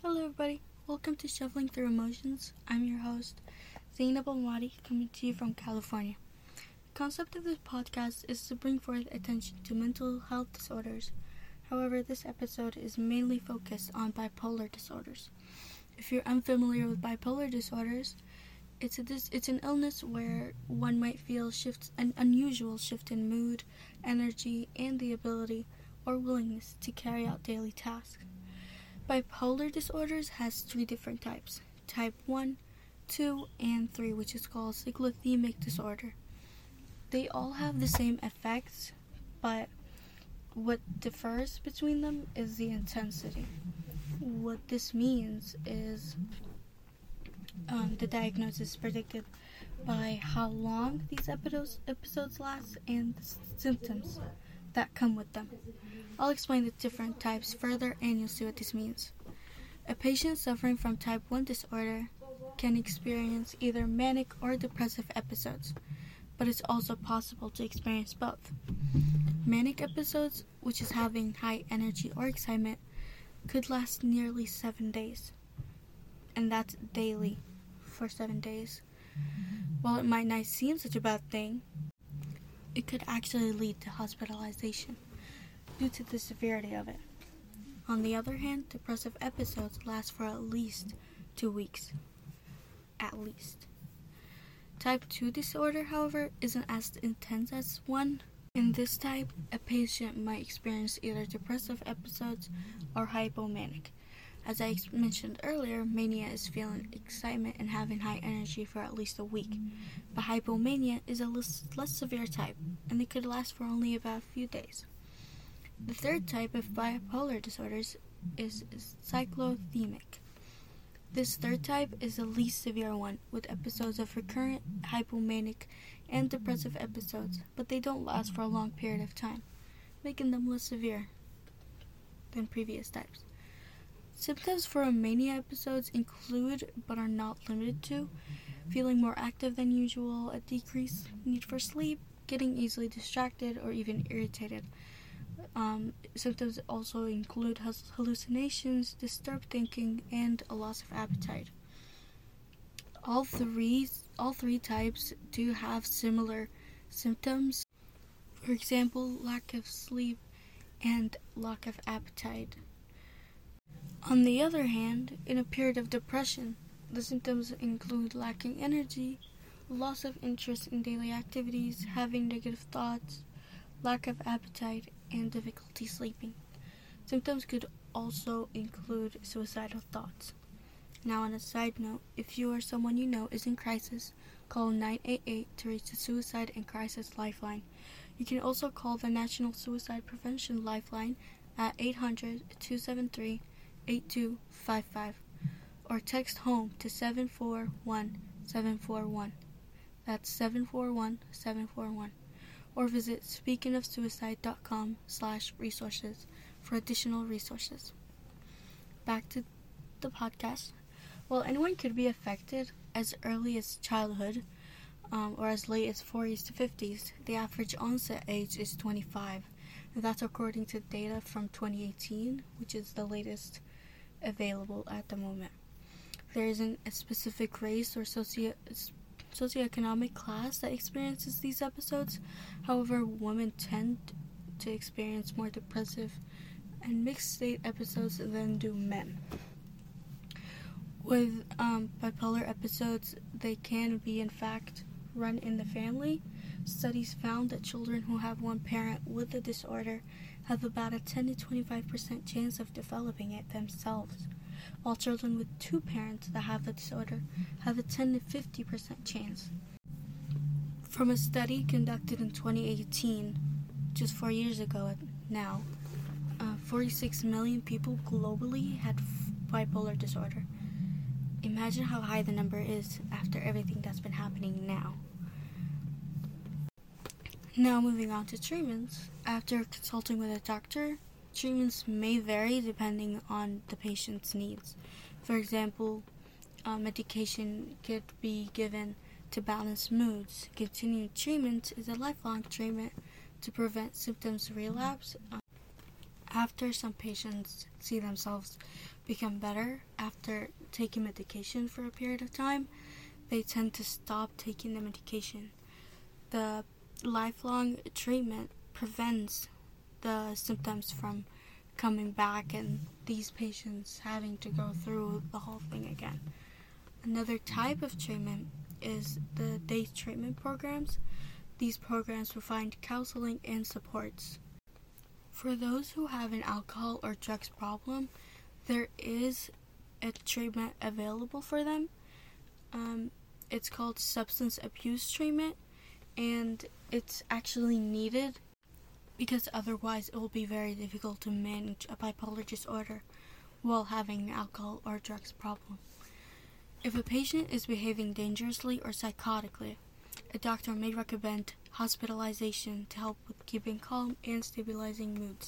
Hello, everybody. Welcome to Shuffling Through Emotions. I'm your host, Zainab Almadi, coming to you from California. The concept of this podcast is to bring forth attention to mental health disorders. However, this episode is mainly focused on bipolar disorders. If you're unfamiliar with bipolar disorders, it's a dis- it's an illness where one might feel shifts an unusual shift in mood, energy, and the ability or willingness to carry out daily tasks. Bipolar disorders has three different types: type 1, 2, and 3, which is called cyclothymic disorder. They all have the same effects, but what differs between them is the intensity. What this means is um, the diagnosis predicted by how long these episodes, episodes last and the symptoms that come with them. I'll explain the different types further and you'll see what this means. A patient suffering from type 1 disorder can experience either manic or depressive episodes, but it's also possible to experience both. Manic episodes, which is having high energy or excitement, could last nearly seven days, and that's daily for seven days. While it might not seem such a bad thing, it could actually lead to hospitalization due to the severity of it. On the other hand, depressive episodes last for at least two weeks. At least. Type 2 disorder, however, isn't as intense as 1. In this type, a patient might experience either depressive episodes or hypomanic. As I mentioned earlier, mania is feeling excitement and having high energy for at least a week. But hypomania is a less, less severe type, and it could last for only about a few days. The third type of bipolar disorders is cyclothymic. This third type is the least severe one, with episodes of recurrent hypomanic and depressive episodes, but they don't last for a long period of time, making them less severe than previous types. Symptoms for mania episodes include, but are not limited to, feeling more active than usual, a decreased need for sleep, getting easily distracted, or even irritated. Um, symptoms also include hallucinations, disturbed thinking, and a loss of appetite. All three, all three types do have similar symptoms. For example, lack of sleep and lack of appetite. On the other hand, in a period of depression, the symptoms include lacking energy, loss of interest in daily activities, having negative thoughts, lack of appetite, and difficulty sleeping. Symptoms could also include suicidal thoughts. Now, on a side note, if you or someone you know is in crisis, call 988 to reach the Suicide and Crisis Lifeline. You can also call the National Suicide Prevention Lifeline at 800 273 8255 or text HOME to 741 741. That's 741 741 or visit speakingofsuicide.com slash resources for additional resources. Back to the podcast. Well, anyone could be affected as early as childhood um, or as late as 40s to 50s. The average onset age is 25. And that's according to data from 2018, which is the latest available at the moment. There isn't a specific race or socio- socioeconomic class that experiences these episodes. However, women tend to experience more depressive and mixed state episodes than do men. With um, bipolar episodes, they can be, in fact, run in the family. Studies found that children who have one parent with the disorder have about a 10 to 25% chance of developing it themselves while children with two parents that have the disorder have a 10 to 50% chance. From a study conducted in 2018, just four years ago now, uh, 46 million people globally had bipolar disorder. Imagine how high the number is after everything that's been happening now. Now, moving on to treatments. After consulting with a doctor, Treatments may vary depending on the patient's needs. For example, uh, medication could be given to balance moods. Continued treatment is a lifelong treatment to prevent symptoms relapse. Um, after some patients see themselves become better after taking medication for a period of time, they tend to stop taking the medication. The lifelong treatment prevents the symptoms from coming back and these patients having to go through the whole thing again. Another type of treatment is the day treatment programs. These programs provide counseling and supports. For those who have an alcohol or drugs problem, there is a treatment available for them. Um, it's called substance abuse treatment, and it's actually needed because otherwise it will be very difficult to manage a bipolar disorder while having an alcohol or drugs problem. If a patient is behaving dangerously or psychotically, a doctor may recommend hospitalization to help with keeping calm and stabilizing moods.